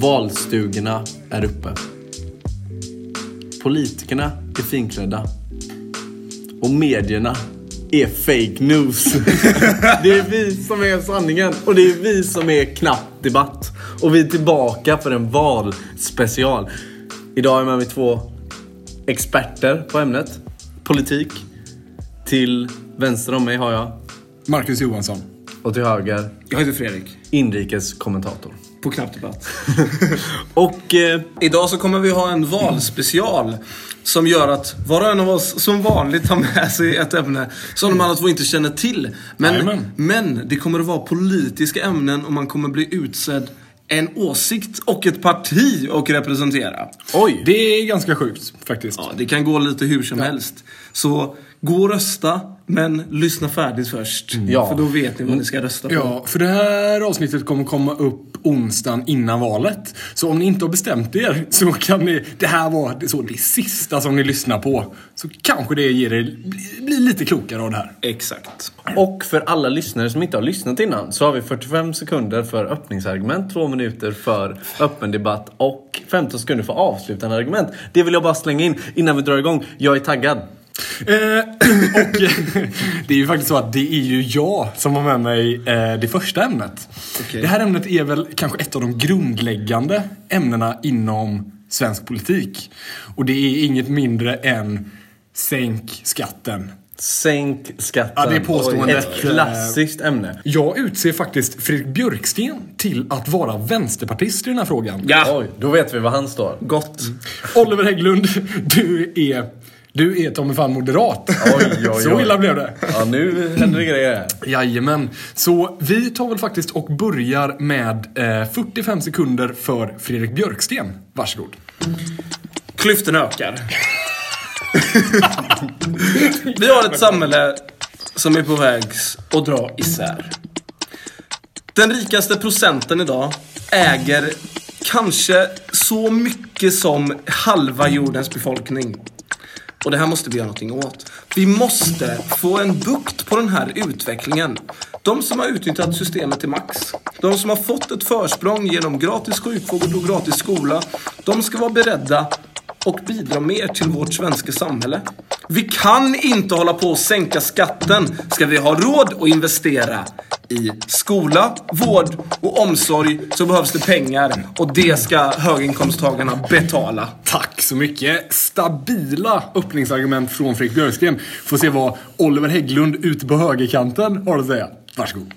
Valstugorna är uppe. Politikerna är finklädda. Och medierna är fake news. det är vi som är sanningen och det är vi som är knapp debatt. Och vi är tillbaka för en valspecial. Idag är jag med mig två experter på ämnet politik. Till vänster om mig har jag Marcus Johansson. och till höger Jag heter Fredrik. inrikeskommentator. På Knapp Debatt. Och eh, Idag så kommer vi ha en valspecial. Som gör att var och en av oss som vanligt har med sig ett ämne som de andra två inte känner till. Men, men det kommer att vara politiska ämnen och man kommer bli utsedd en åsikt och ett parti att representera. oj! Det är ganska sjukt faktiskt. Ja, det kan gå lite hur som helst. Så gå och rösta, men lyssna färdigt först. Ja. För då vet ni vad ni ska rösta på. Ja, för det här avsnittet kommer komma upp onsdagen innan valet. Så om ni inte har bestämt er så kan ni, det här var det- så det sista som ni lyssnar på. Så kanske det ger er, bli, bli lite klokare av det här. Exakt. Och för alla lyssnare som inte har lyssnat innan så har vi 45 sekunder för öppningsargument, 2 minuter för öppen debatt och 15 sekunder för avslutande argument. Det vill jag bara slänga in innan vi drar igång. Jag är taggad. Eh, och eh, det är ju faktiskt så att det är ju jag som har med mig eh, det första ämnet. Okej. Det här ämnet är väl kanske ett av de grundläggande ämnena inom svensk politik. Och det är inget mindre än sänk skatten. Sänk skatten. Ja, det är påståendet. Ett klassiskt ämne. Jag utser faktiskt Fredrik Björksten till att vara vänsterpartist i den här frågan. Ja, Oj, då vet vi var han står. gott. Oliver Hägglund, du är, du är Tommy fan moderat. Oj, oj, Så oj. illa blev det. Ja, nu händer det grejer. Jajamän. Så vi tar väl faktiskt och börjar med eh, 45 sekunder för Fredrik Björksten. Varsågod. Klyftorna ökar. Vi har ett samhälle som är på väg att dra isär. Den rikaste procenten idag äger kanske så mycket som halva jordens befolkning. Och det här måste vi göra någonting åt. Vi måste få en bukt på den här utvecklingen. De som har utnyttjat systemet till max, de som har fått ett försprång genom gratis sjukvård och gratis skola, de ska vara beredda och bidra mer till vårt svenska samhälle. Vi kan inte hålla på och sänka skatten. Ska vi ha råd att investera i skola, vård och omsorg så behövs det pengar och det ska höginkomsttagarna betala. Tack så mycket. Stabila öppningsargument från Fredrik Björksten. Får se vad Oliver Hägglund ute på högerkanten har att säga. Varsågod.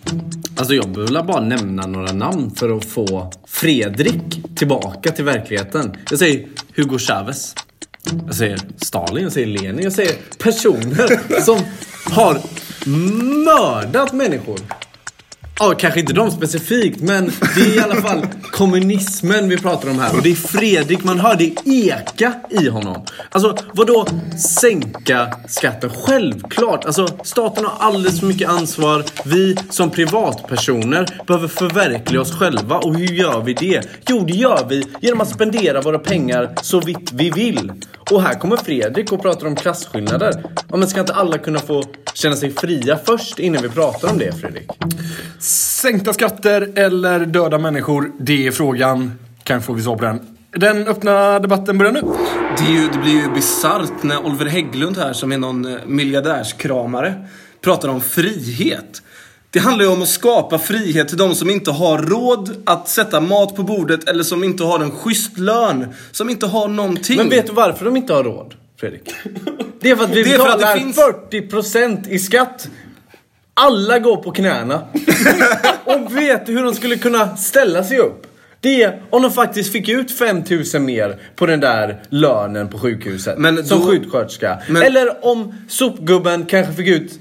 Alltså jag behöver bara nämna några namn för att få Fredrik tillbaka till verkligheten. Jag säger Hugo Chavez. Jag säger Stalin, jag säger Lenin, jag säger personer som har mördat människor. Ja, kanske inte de specifikt, men det är i alla fall kommunismen vi pratar om här. Och det är Fredrik, man hör det eka i honom. Alltså, vadå sänka skatten? Självklart. Alltså, staten har alldeles för mycket ansvar. Vi som privatpersoner behöver förverkliga oss själva. Och hur gör vi det? Jo, det gör vi genom att spendera våra pengar så vitt vi vill. Och här kommer Fredrik och pratar om klasskillnader. Ja, men ska inte alla kunna få känna sig fria först innan vi pratar om det, Fredrik? Sänkta skatter eller döda människor? Det är frågan. Kanske får vi svar på den. Den öppna debatten börjar nu. Det, är ju, det blir ju bisarrt när Oliver Hägglund här, som är någon eh, miljardärskramare, pratar om frihet. Det handlar ju om att skapa frihet till de som inte har råd att sätta mat på bordet eller som inte har en schysst lön. Som inte har någonting. Men vet du varför de inte har råd, Fredrik? Det är för att vi Det är för att betalar finns- 40% i skatt. Alla går på knäna. Och vet du hur de skulle kunna ställa sig upp? Det är om de faktiskt fick ut 5000 mer på den där lönen på sjukhuset. Men som då- sjuksköterska. Men- Eller om sopgubben kanske fick ut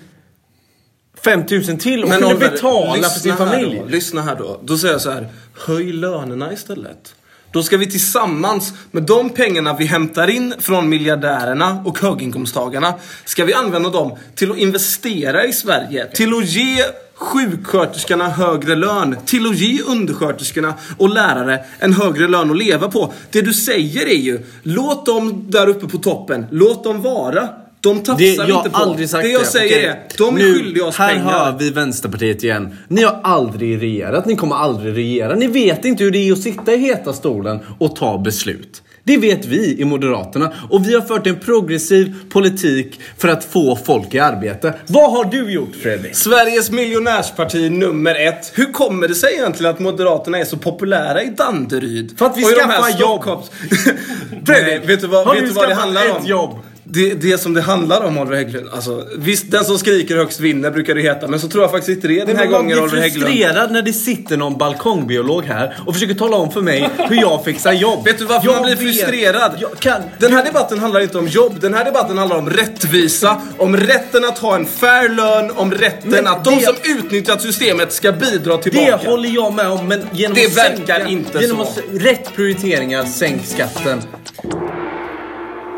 5000 till och kunde betala för sin familj. Då, lyssna här då. Då säger jag så här. Höj lönerna istället. Då ska vi tillsammans med de pengarna vi hämtar in från miljardärerna och höginkomsttagarna ska vi använda dem till att investera i Sverige. Till att ge sjuksköterskorna högre lön. Till att ge undersköterskorna och lärare en högre lön att leva på. Det du säger är ju, låt dem där uppe på toppen, låt dem vara. De tafsar Det, jag inte på. har aldrig sagt det det. jag säger Okej, är, de är nu, skyldiga oss här pengar. hör vi Vänsterpartiet igen. Ni har aldrig regerat, ni kommer aldrig regera. Ni vet inte hur det är att sitta i heta stolen och ta beslut. Det vet vi i Moderaterna. Och vi har fört en progressiv politik för att få folk i arbete. Vad har du gjort Fredrik? Sveriges miljonärsparti nummer ett. Hur kommer det sig egentligen att Moderaterna är så populära i Danderyd? För att vi här skaffar jobb. Fredrik, vet du vad, Har vet du du vad det skaffat handlar ett om? jobb? Det, det som det handlar om Oliver Hägglund, alltså visst den som skriker högst vinner brukar det heta, men så tror jag faktiskt inte det är den här man gången blir Oliver Hägglund. frustrerad när det sitter någon balkongbiolog här och försöker tala om för mig hur jag fixar jobb. Vet du varför Jag man blir vet- frustrerad? Jag kan... Den här debatten handlar inte om jobb, den här debatten handlar om rättvisa, om rätten att ha en fair lön, om rätten Men att de det- som utnyttjat systemet ska bidra tillbaka. Det håller jag med om, men genom Det att verkar sänka, inte genom så. Att, rätt prioriteringar, sänk skatten.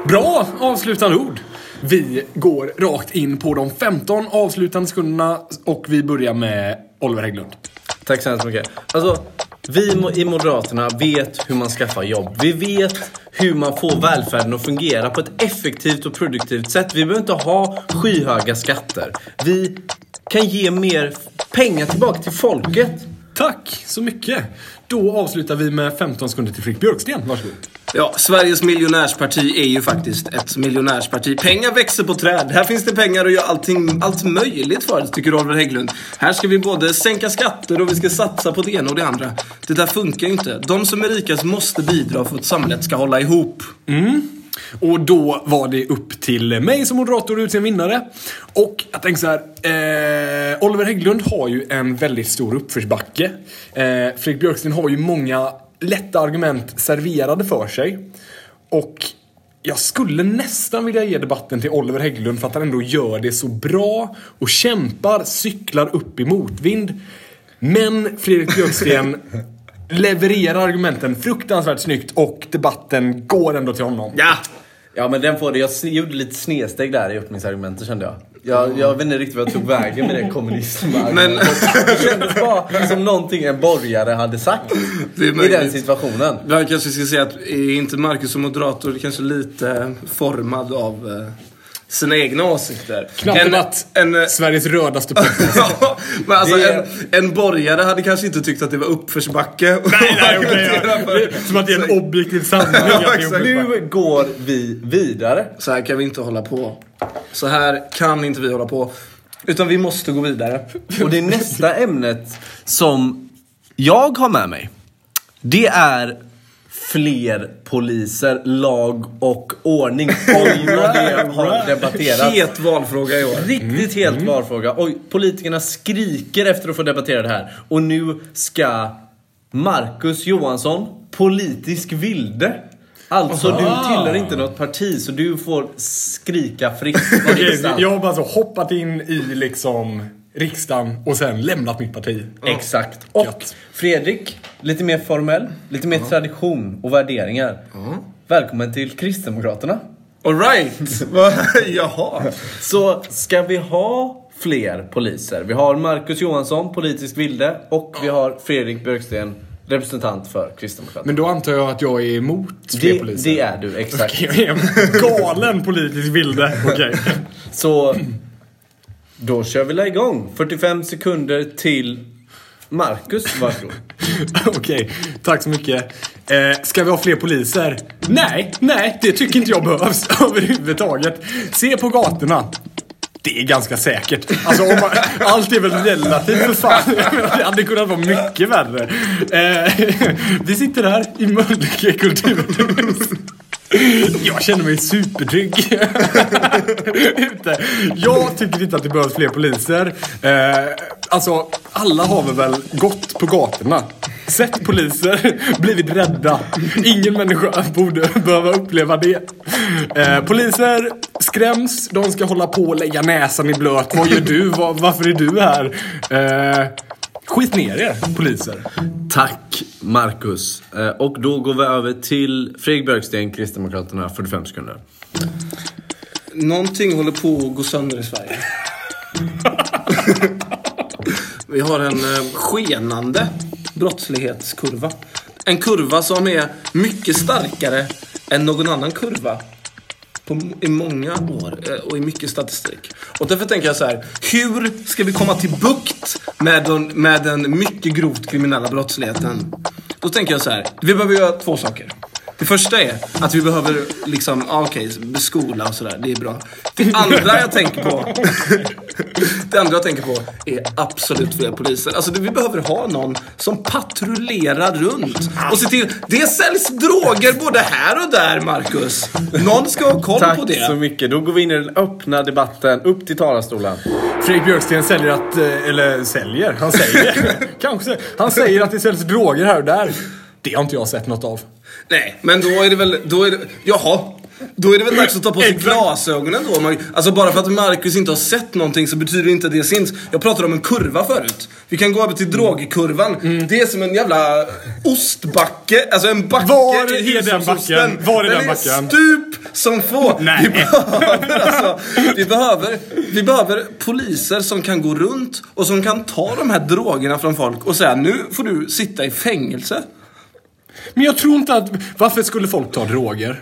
Bra avslutande ord. Vi går rakt in på de 15 avslutande sekunderna och vi börjar med Oliver Hägglund. Tack så hemskt mycket. Alltså, vi i Moderaterna vet hur man skaffar jobb. Vi vet hur man får välfärden att fungera på ett effektivt och produktivt sätt. Vi behöver inte ha skyhöga skatter. Vi kan ge mer pengar tillbaka till folket. Tack så mycket. Då avslutar vi med 15 sekunder till Fredrik Björksten. Varsågod. Ja, Sveriges miljonärsparti är ju faktiskt ett miljonärsparti. Pengar växer på träd. Här finns det pengar att göra allting, allt möjligt för, tycker Oliver Hägglund. Här ska vi både sänka skatter och vi ska satsa på det ena och det andra. Det där funkar ju inte. De som är rikast måste bidra för att samhället ska hålla ihop. Mm. Och då var det upp till mig som moderator att utse en vinnare. Och jag tänker så här. Eh, Oliver Hägglund har ju en väldigt stor uppförsbacke. Eh, Fredrik Björksten har ju många lätta argument serverade för sig. Och jag skulle nästan vilja ge debatten till Oliver Hägglund för att han ändå gör det så bra och kämpar, cyklar upp i motvind. Men Fredrik Björksten levererar argumenten fruktansvärt snyggt och debatten går ändå till honom. Ja! Ja men den får det. Jag gjorde lite snedsteg där i öppningsargumentet kände jag. Jag, jag vet inte riktigt vad jag tog vägen med det kommunismargumentet. Men- Det kändes bara som någonting en borgare hade sagt. I den situationen. Jag kanske ska säga att är inte Marcus som moderator kanske lite formad av eh, sina egna åsikter? Knappt En- en, Sveriges rödaste podcast. Ja, men alltså är- en, en borgare hade kanske inte tyckt att det var uppförsbacke. nej, nej, ja. är Som att det är en objektiv sanning. uppförsbacke. Nu går vi vidare. Så här kan vi inte hålla på. Så här kan inte vi hålla på. Utan vi måste gå vidare. Och det nästa ämnet som jag har med mig. Det är fler poliser, lag och ordning. Oj vad det har debatterats. Het valfråga i år. Riktigt helt valfråga. Oj, politikerna skriker efter att få debattera det här. Och nu ska Marcus Johansson, politisk vilde. Alltså du tillhör inte något parti så du får skrika fritt. riksdagen. jag har bara så hoppat in i liksom riksdagen och sen lämnat mitt parti. Exakt. Och Gött. Fredrik, lite mer formell, lite mer tradition och värderingar. Välkommen till Kristdemokraterna. Alright. Jaha. Så ska vi ha fler poliser? Vi har Marcus Johansson, politisk vilde, och vi har Fredrik Björksten, representant för Kristdemokraterna. Men då antar jag att jag är emot fler Det, poliser. det är du, exakt. Jag är en galen politisk vilde. Okej. Så då kör vi igång. 45 sekunder till Marcus, varsågod. Okej, tack så mycket. Eh, ska vi ha fler poliser? Nej, nej, det tycker inte jag behövs överhuvudtaget. Se på gatorna. Det är ganska säkert. Alltså, man, allt är väl relativt för fan. Det hade kunnat vara mycket värre. Eh, vi sitter här i Mölnlycke kulturhus. Jag känner mig supertrygg. Ute. Jag tycker inte att det behövs fler poliser. Eh, alltså, alla har vi väl gått på gatorna. Sett poliser, blivit rädda. Ingen människa borde behöva uppleva det. Eh, poliser skräms, de ska hålla på och lägga näsan i blöt. Vad gör du? Var, varför är du här? Eh, skit ner er, poliser. Tack Marcus. Eh, Och då går vi över till Fredrik Björksten, Kristdemokraterna, 45 sekunder. Någonting håller på att gå sönder i Sverige. Vi har en eh, skenande brottslighetskurva. En kurva som är mycket starkare än någon annan kurva på, i många år eh, och i mycket statistik. Och därför tänker jag så här. Hur ska vi komma till bukt med den, med den mycket grovt kriminella brottsligheten? Då tänker jag så här. Vi behöver göra två saker. Det första är att vi behöver liksom, ah, okej, skola och sådär, det är bra. Det andra jag tänker på, det andra jag tänker på är absolut fler poliser. Alltså vi behöver ha någon som patrullerar runt och ser till, det säljs droger både här och där Marcus. Någon ska ha koll Tack på det. så mycket. Då går vi in i den öppna debatten. Upp till talarstolen. Fredrik Björksten säljer att, eh, eller säljer, han säger, kanske, han säger att det säljs droger här och där. Det har inte jag sett något av. Nej, men då är det väl, då är det, jaha. Då är det väl dags att ta på sig glasögonen då. Man- Alltså bara för att Marcus inte har sett någonting så betyder det inte att det syns. Jag pratade om en kurva förut. Vi kan gå över till drogkurvan. Mm. Det är som en jävla ostbacke. Alltså en backe Var i är den hushållsosten. backen? Var är den backen? stup som få. Nej. Vi behöver alltså, vi behöver, vi behöver poliser som kan gå runt och som kan ta de här drogerna från folk och säga nu får du sitta i fängelse. Men jag tror inte att... Varför skulle folk ta droger?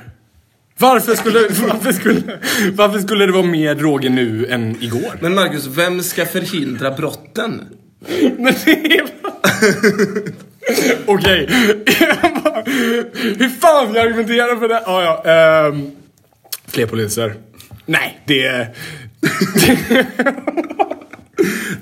Varför skulle, varför skulle, varför skulle det vara mer droger nu än igår? Men Marcus, vem ska förhindra brotten? Men det är... Okej. Hur fan jag argumentera för det? Ah, ja, ehm, fler poliser. Nej, det.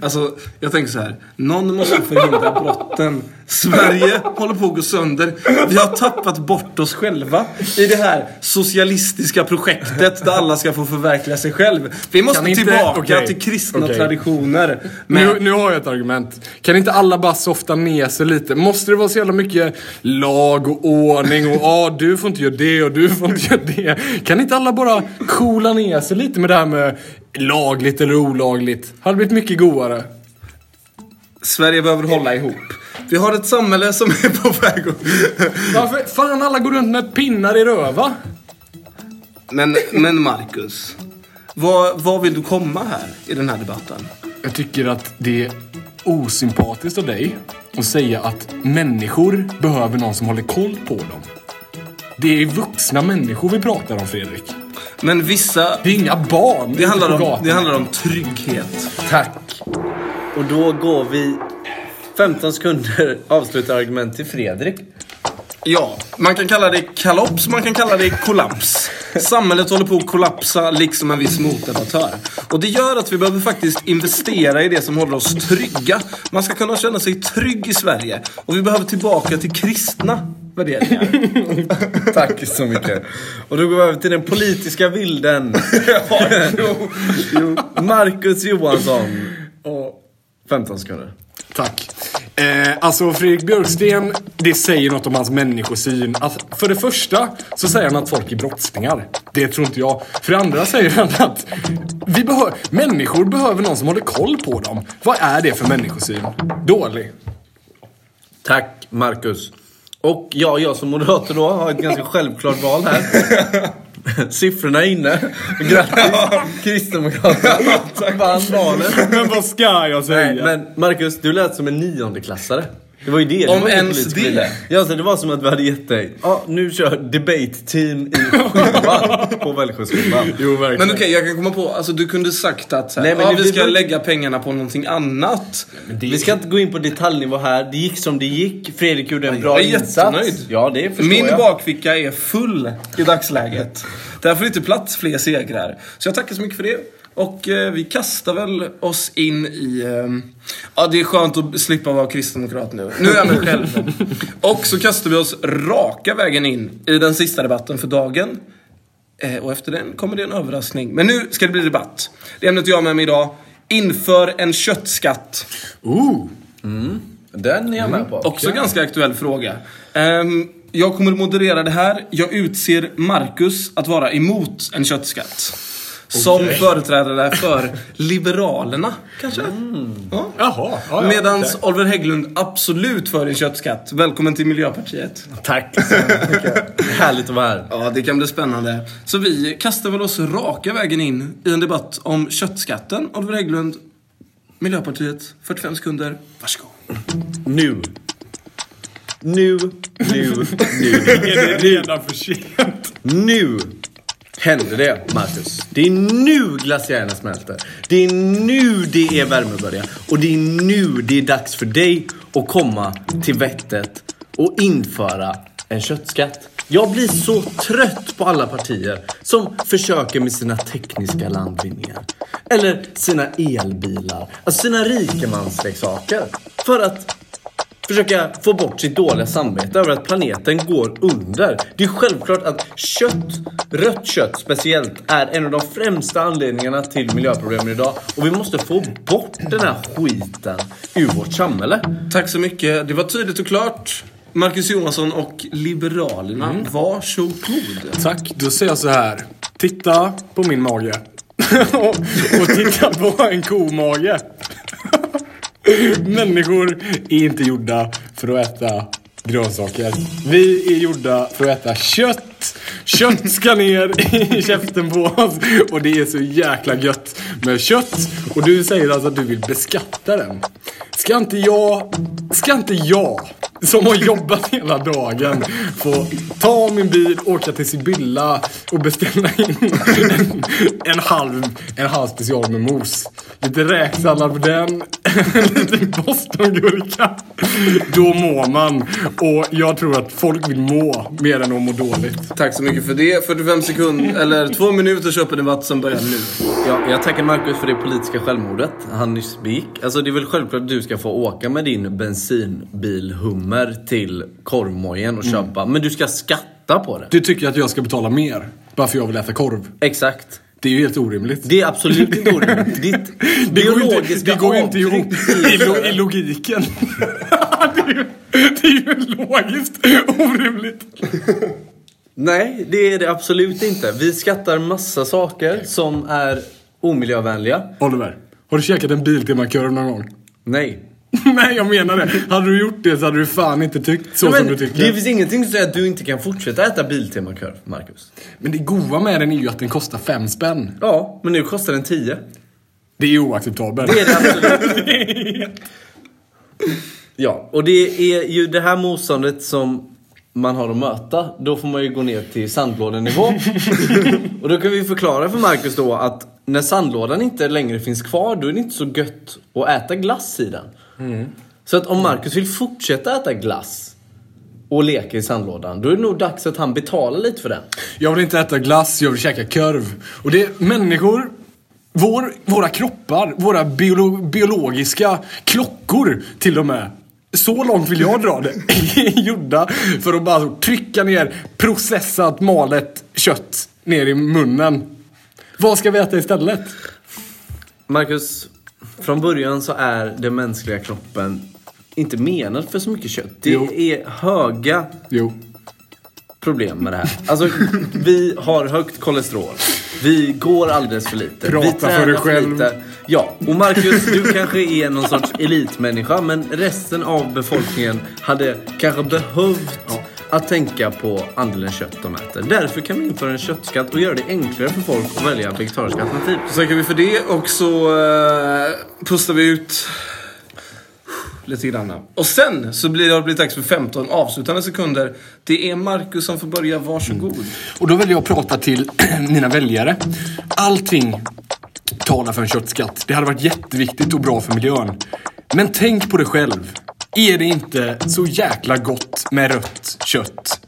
Alltså, jag tänker så här. Någon måste förhindra brotten. Sverige håller på att gå sönder. Vi har tappat bort oss själva i det här socialistiska projektet där alla ska få förverkliga sig själv. Vi måste inte- tillbaka okej, till kristna okej. traditioner. Nu, Men, nu har jag ett argument. Kan inte alla bara softa ner sig lite? Måste det vara så jävla mycket lag och ordning och ah, du får inte göra det och du får inte göra det. Kan inte alla bara coola ner sig lite med det här med lagligt eller olagligt? Hade blivit mycket godare. Sverige behöver hålla ihop. Vi har ett samhälle som är på väg att... Varför fan alla går runt med pinnar i röva? Men, men Marcus. Vad, vad vill du komma här i den här debatten? Jag tycker att det är osympatiskt av dig att säga att människor behöver någon som håller koll på dem. Det är vuxna människor vi pratar om, Fredrik. Men vissa... Det är inga barn Det handlar om, det handlar om trygghet. Tack. Och då går vi 15 sekunder avslutarargument till Fredrik. Ja, man kan kalla det kalops, man kan kalla det kollaps. Samhället håller på att kollapsa liksom en viss motdebattör. Och det gör att vi behöver faktiskt investera i det som håller oss trygga. Man ska kunna känna sig trygg i Sverige. Och vi behöver tillbaka till kristna värderingar. Tack så mycket. Och då går vi över till den politiska bilden. jo. Marcus Johansson. Och 15 sekunder. Tack. Eh, alltså Fredrik Björksten, det säger något om hans människosyn. Att för det första så säger han att folk är brottslingar. Det tror inte jag. För det andra säger han att vi behö- människor behöver någon som håller koll på dem. Vad är det för människosyn? Dålig. Tack Marcus. Och ja, jag som moderator då har ett ganska självklart val här. Siffrorna är inne. Grattis Kristdemokraterna. Vann valet. Men vad ska jag säga? Men Marcus, du lät som en niondeklassare. Det var ju det. det Om var ens det. Ja, så det var som att vi hade gett dig, ja nu kör debate team i sjuan på Vällsjöskolan. Jo, verkligen. Men okej, jag kan komma på, alltså du kunde sagt att så här, Nej, men det- vi ska det- lägga pengarna på någonting annat. Vi ska inte gå in på detaljnivå här. Det gick som det gick. Fredrik gjorde en bra jag är insats. jättenöjd. Ja, det förstår Min jag. bakficka är full i dagsläget. Därför är det inte plats fler segrar. Så jag tackar så mycket för det. Och eh, vi kastar väl oss in i... ehm, ja, det är skönt att slippa vara kristdemokrat nu. Nu är jag mig själv. Och så kastar vi oss raka vägen in i den sista debatten för dagen. Eh, och efter den kommer det en överraskning. Men nu ska det bli debatt. Det ämnet jag har med mig idag. Inför en köttskatt. Ooh. Den är jag med på. Också ganska aktuell fråga. Ehm, jag kommer att moderera det här. Jag utser Marcus att vara emot en köttskatt. Som företrädare för Liberalerna, kanske? Ja. Jaha. Ja, ja. Medans Oliver Hägglund absolut för en köttskatt. Välkommen till Miljöpartiet. Tack så mycket. Härligt att vara här. Ja, det kan bli spännande. Så vi kastar väl oss raka vägen in i en debatt om köttskatten. Oliver Hägglund, Miljöpartiet, 45 sekunder. Varsågod. Nu. Nu, nu, nu. Det är redan för sent. Nu händer det, Marcus. Det är nu glaciärerna smälter. Det är nu det är värme börjar. Och det är nu det är dags för dig att komma till vettet och införa en köttskatt. Jag blir så trött på alla partier som försöker med sina tekniska landvinningar. Eller sina elbilar. Alltså sina rikemansleksaker. För att försöka få bort sitt dåliga samvete över att planeten går under. Det är självklart att kött, rött kött speciellt, är en av de främsta anledningarna till miljöproblemen idag. Och vi måste få bort den här skiten ur vårt samhälle. Tack så mycket. Det var tydligt och klart. Marcus Johansson och Liberalerna, varsågod. Tack, då säger jag så här. Titta på min mage. och, och titta på en komage. Människor är inte gjorda för att äta grönsaker. Vi är gjorda för att äta kött. Kött ska ner i käften på oss. Och det är så jäkla gött med kött. Och du säger alltså att du vill beskatta den. Ska inte jag, ska inte jag som har jobbat hela dagen få ta min bil, åka till Sibylla och beställa in en, en halv, en halv special med mos. Lite räksallad på den, lite bostongurka. Då mår man. Och jag tror att folk vill må mer än att må dåligt. Tack så mycket för det. 45 sekunder, eller två minuter köper debatt som börjar nu. Ja, jag tackar Marcus för det politiska självmordet han nyss begick. Alltså det är väl självklart att du ska få åka med din bensinbil Hummer till korvmojen och köpa. Men du ska skatta på det. Du tycker att jag ska betala mer bara för jag vill äta korv. Exakt. Det är ju helt orimligt. Det är absolut inte orimligt. Ditt Det går inte, det går inte ihop i, lo, i logiken. det, är ju, det är ju logiskt orimligt. Nej, det är det absolut inte. Vi skattar massa saker som är omiljövänliga. Oliver, har du käkat en Biltema-korv någon gång? Nej. Nej, jag menar det. Hade du gjort det så hade du fan inte tyckt så Ja, som du tycker. det finns ingenting som säger att du inte kan fortsätta äta Biltema-korv, Marcus. Men det goda med den är ju att den kostar fem spänn. Ja, men nu kostar den 10. Det är oacceptabelt. Det är det absolut. Ja, och det är ju det här motståndet som man har att möta. Då får man ju gå ner till sandlådenivå. och då kan vi förklara för Marcus då att när sandlådan inte längre finns kvar, då är det inte så gött att äta glass i den. Så att om Marcus vill fortsätta äta glass och leka i sandlådan, då är det nog dags att han betalar lite för den. Jag vill inte äta glass, jag vill käka korv. Och det är människor, vår, våra kroppar, våra biolo, biologiska klockor till och med. Så långt vill jag dra det. gjorda för att bara trycka ner processat malet kött ner i munnen. Vad ska vi äta istället? Marcus, från början så är den mänskliga kroppen inte menad för så mycket kött. Det Jo. är höga Jo. problem med det här. Alltså, vi har högt kolesterol. Vi går alldeles för lite. Prata vi för tränar dig själv. Lite. Ja, och Marcus, du kanske är någon sorts elitmänniska, men resten av befolkningen hade kanske behövt att tänka på andelen kött de äter. Därför kan vi införa en köttskatt och göra det enklare för folk att välja vegetariska alternativ. Så tackar vi för det och så uh, pustar vi ut lite grann. Och sen så blir det, blivit dags för 15 avslutande sekunder. Det är Marcus som får börja. Varsågod. Och då vill jag prata till mina väljare. Allting talar för en köttskatt. Det hade varit jätteviktigt och bra för miljön. Men tänk på det själv. Är det inte så jäkla gott med rött kött?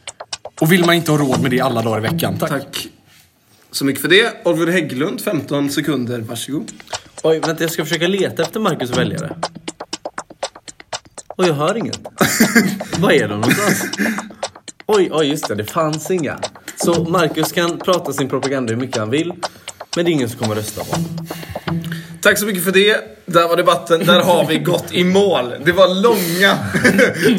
Och vill man inte ha råd med det alla dagar i veckan? Tack. Tack så mycket för det. Oliver Hägglund, 15 sekunder. Varsågod. Oj, vänta, jag ska försöka leta efter Marcus väljare. Oj, jag hör inget. Var är de någonstans? Oj, oj, just det. Det fanns inga. Så Marcus kan prata sin propaganda hur mycket han vill. Men det är ingen som kommer rösta på honom. Tack så mycket för det. Där var debatten. Där har vi gått i mål. Det var långa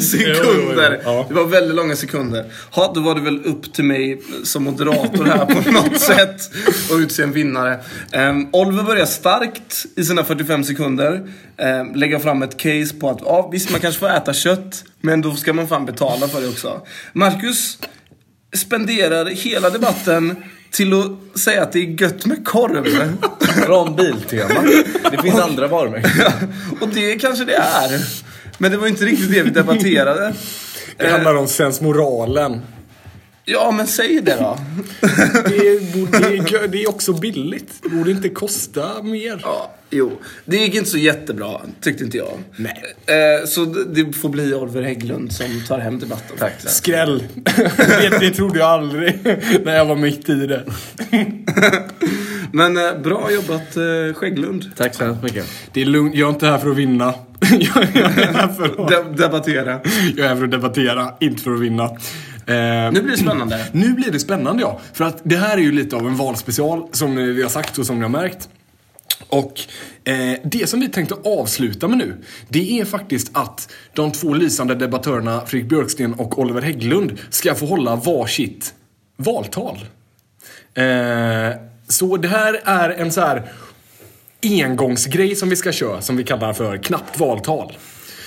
sekunder. Det var väldigt långa sekunder. Ha, då var det väl upp till mig som moderator här på något sätt att utse en vinnare. Um, Oliver börjar starkt i sina 45 sekunder. Um, lägga fram ett case på att ja, visst man kanske får äta kött, men då ska man fan betala för det också. Marcus spenderar hela debatten till att säga att det är gött med korv. Från Biltema. Det finns andra varumärken. Och det kanske det är. Men det var inte riktigt det vi debatterade. Det handlar om sensmoralen. Ja, men säg det då. Det är, det, är, också billigt. Det borde inte kosta mer. Ja, jo. Det gick inte så jättebra, tyckte inte jag. Nej. Eh, så det det får bli Oliver Hägglund som tar hem debatten. Tack. Skräll. Det, det trodde jag aldrig när jag var mitt i det. Men eh, bra jobbat eh, Skägglund. Tack så hemskt mycket. Det är lugnt. Jag är inte här för att vinna. Jag är här för att, De- debattera. jag är här för att debattera, inte för att vinna. Eh, Nu blir det spännande. Nu blir det spännande ja. För att det här är ju lite av en valspecial som vi har sagt och som ni har märkt. Och eh, det som vi tänkte avsluta med nu, det är faktiskt att de två lysande debattörerna Fredrik Björksten och Oliver Hägglund ska få hålla varsitt valtal. Eh, så det här är en så här engångsgrej som vi ska köra, som vi kallar för knappt valtal.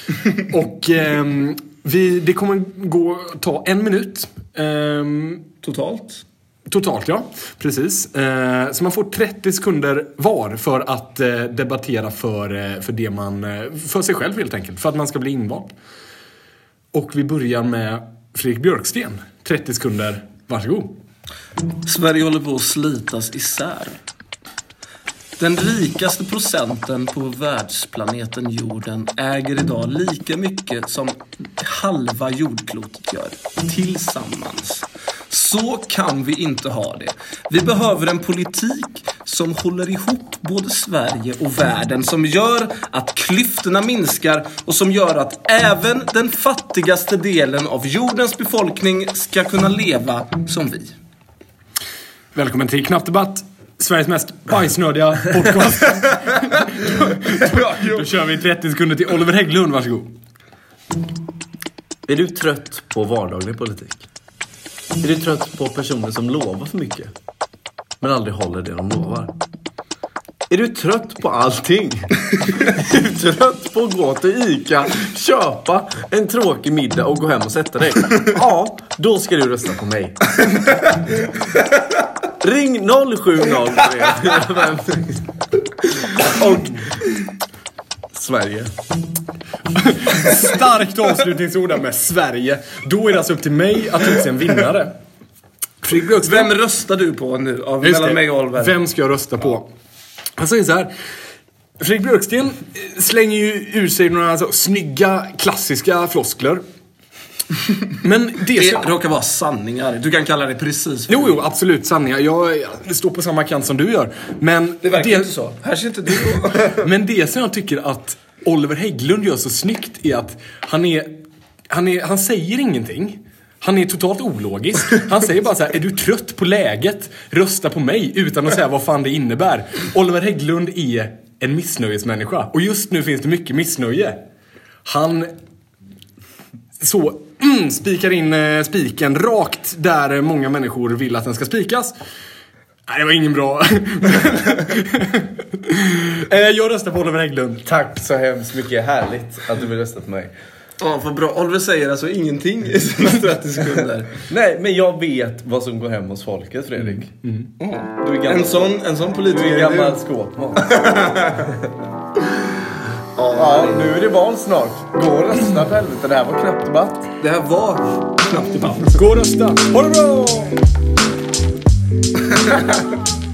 och ehm, vi, det kommer gå, ta en minut. Ehm, Totalt. Totalt ja, precis. Eh, så man får 30 sekunder var för att eh, debattera för, eh, för det man, eh, för sig själv helt enkelt. För att man ska bli invald. Och vi börjar med Fredrik Björksten. 30 sekunder, varsågod. Sverige håller på att slitas isär. Den rikaste procenten på världsplaneten jorden äger idag lika mycket som halva jordklotet gör tillsammans. Så kan vi inte ha det. Vi behöver en politik som håller ihop både Sverige och världen, som gör att klyftorna minskar och som gör att även den fattigaste delen av jordens befolkning ska kunna leva som vi. Välkommen till Knapp Debatt. Sveriges mest bajsnödiga podcast. Då kör vi 30 sekunder till Oliver Hägglund, varsågod. Är du trött på vardaglig politik? Är du trött på personer som lovar för mycket? Men aldrig håller det de lovar? Är du trött på allting? Är du trött på att gå till ICA, köpa en tråkig middag och gå hem och sätta dig? Ja, då ska du rösta på mig. Ring 0703 och Sverige. Starkt avslutningsord med Sverige. Då är det alltså upp till mig att utse en vinnare. Vem röstar du på nu av Just mellan det. mig och Oliver? Vem ska jag rösta på? Han säger så här. Fredrik Björksten slänger ju ur sig några alltså, snygga, klassiska floskler. Men det Det ska... råkar vara sanningar. Du kan kalla det precis vad Jo, jo, absolut sanningar. Jag, jag står på samma kant som du gör. Men Det verkar inte så. Här ser inte du Men det som jag tycker att Oliver Hägglund gör så snyggt är att han är, han är, han säger ingenting. Han är totalt ologisk. Han säger bara så här, är du trött på läget? Rösta på mig utan att säga vad fan det innebär. Oliver Hägglund är en missnöjesmänniska. Och just nu finns det mycket missnöje. Han så spikar in eh, spiken rakt där många människor vill att den ska spikas. Nej, det var ingen bra. Eh, jag röstar på Oliver Hägglund. Tack så hemskt mycket. Härligt att du vill rösta på mig. Ja, vad bra. Oliver säger alltså ingenting i sina 30 sekunder. Nej, men jag vet vad som går hem hos folket, Fredrik. Du är gammal, En sån, en sån du politiker är är gammal du. skåpmat. ja, nu är det val snart. Gå och rösta för helvete. Det här var knappt debatt. Det här var knappt debatt. Gå och rösta. Ha det bra!